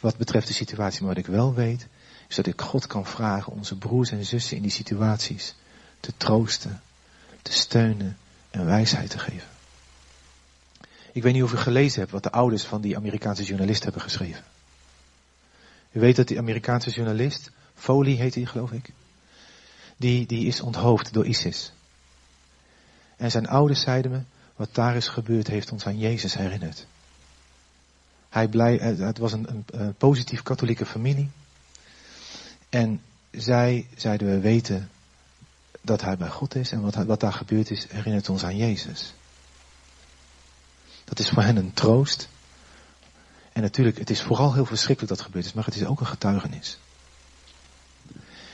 Wat betreft de situatie, maar wat ik wel weet, is dat ik God kan vragen onze broers en zussen in die situaties te troosten, te steunen en wijsheid te geven. Ik weet niet of u gelezen hebt wat de ouders van die Amerikaanse journalist hebben geschreven. U weet dat die Amerikaanse journalist, Foley heet hij geloof ik, die, die is onthoofd door ISIS. En zijn ouders zeiden me, wat daar is gebeurd heeft ons aan Jezus herinnerd. Hij blij, het was een, een positief katholieke familie. En zij zeiden we weten dat hij bij God is en wat, wat daar gebeurd is herinnert ons aan Jezus. Dat is voor hen een troost. En natuurlijk, het is vooral heel verschrikkelijk dat gebeurd is, maar het is ook een getuigenis.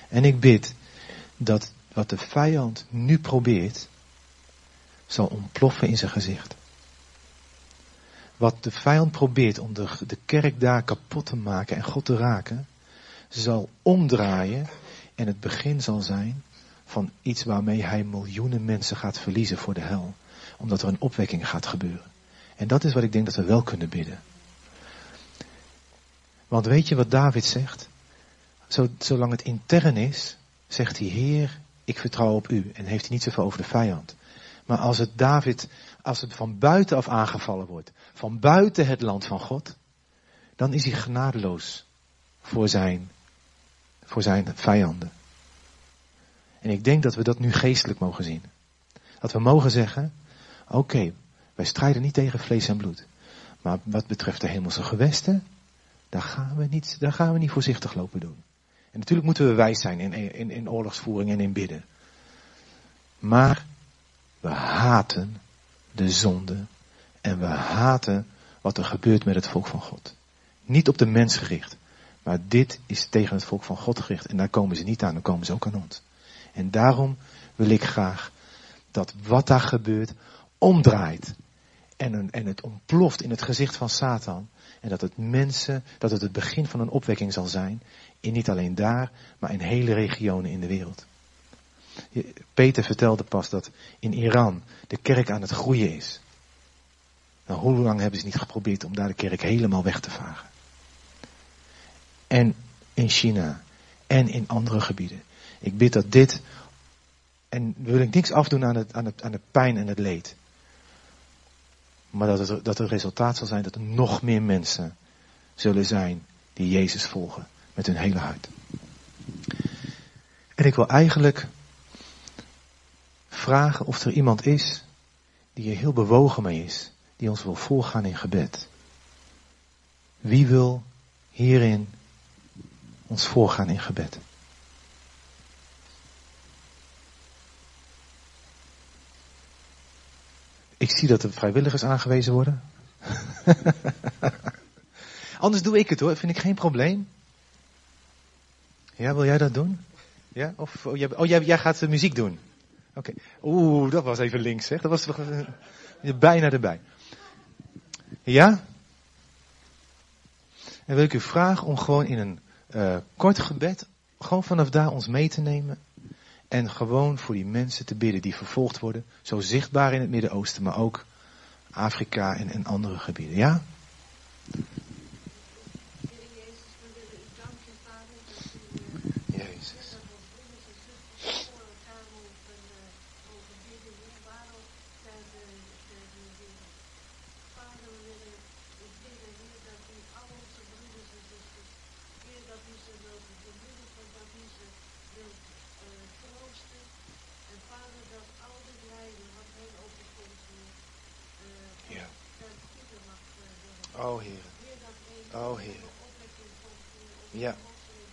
En ik bid dat wat de vijand nu probeert, zal ontploffen in zijn gezicht. Wat de vijand probeert om de, de kerk daar kapot te maken en God te raken, zal omdraaien en het begin zal zijn van iets waarmee hij miljoenen mensen gaat verliezen voor de hel. Omdat er een opwekking gaat gebeuren. En dat is wat ik denk dat we wel kunnen bidden. Want weet je wat David zegt? zolang het intern is, zegt hij, Heer, ik vertrouw op u. En heeft hij niet zoveel over de vijand. Maar als het David, als het van buitenaf aangevallen wordt, van buiten het land van God, dan is hij genadeloos voor zijn, voor zijn vijanden. En ik denk dat we dat nu geestelijk mogen zien. Dat we mogen zeggen, oké, wij strijden niet tegen vlees en bloed. Maar wat betreft de hemelse gewesten, daar gaan we niet, daar gaan we niet voorzichtig lopen doen. En natuurlijk moeten we wijs zijn in, in, in oorlogsvoering en in bidden. Maar we haten de zonde en we haten wat er gebeurt met het volk van God. Niet op de mens gericht, maar dit is tegen het volk van God gericht. En daar komen ze niet aan, dan komen ze ook aan ons. En daarom wil ik graag dat wat daar gebeurt omdraait. En, en het ontploft in het gezicht van Satan. En dat het mensen, dat het het begin van een opwekking zal zijn. In niet alleen daar, maar in hele regionen in de wereld. Peter vertelde pas dat in Iran de kerk aan het groeien is. Nou, hoe lang hebben ze niet geprobeerd om daar de kerk helemaal weg te vagen? En in China en in andere gebieden. Ik bid dat dit, en wil ik niks afdoen aan, het, aan, het, aan de pijn en het leed. Maar dat het, dat het resultaat zal zijn dat er nog meer mensen zullen zijn die Jezus volgen met hun hele hart. En ik wil eigenlijk vragen of er iemand is die er heel bewogen mee is, die ons wil voorgaan in gebed. Wie wil hierin ons voorgaan in gebed? Ik zie dat er vrijwilligers aangewezen worden. <laughs> Anders doe ik het hoor, vind ik geen probleem. Ja, wil jij dat doen? Ja? Of, oh, jij, oh, jij, gaat de muziek doen. Oké. Oeh, dat was even links, zeg. Dat was uh, bijna erbij. Ja? En wil ik u vragen om gewoon in een uh, kort gebed, gewoon vanaf daar ons mee te nemen. En gewoon voor die mensen te bidden die vervolgd worden. Zo zichtbaar in het Midden-Oosten, maar ook Afrika en, en andere gebieden. Ja?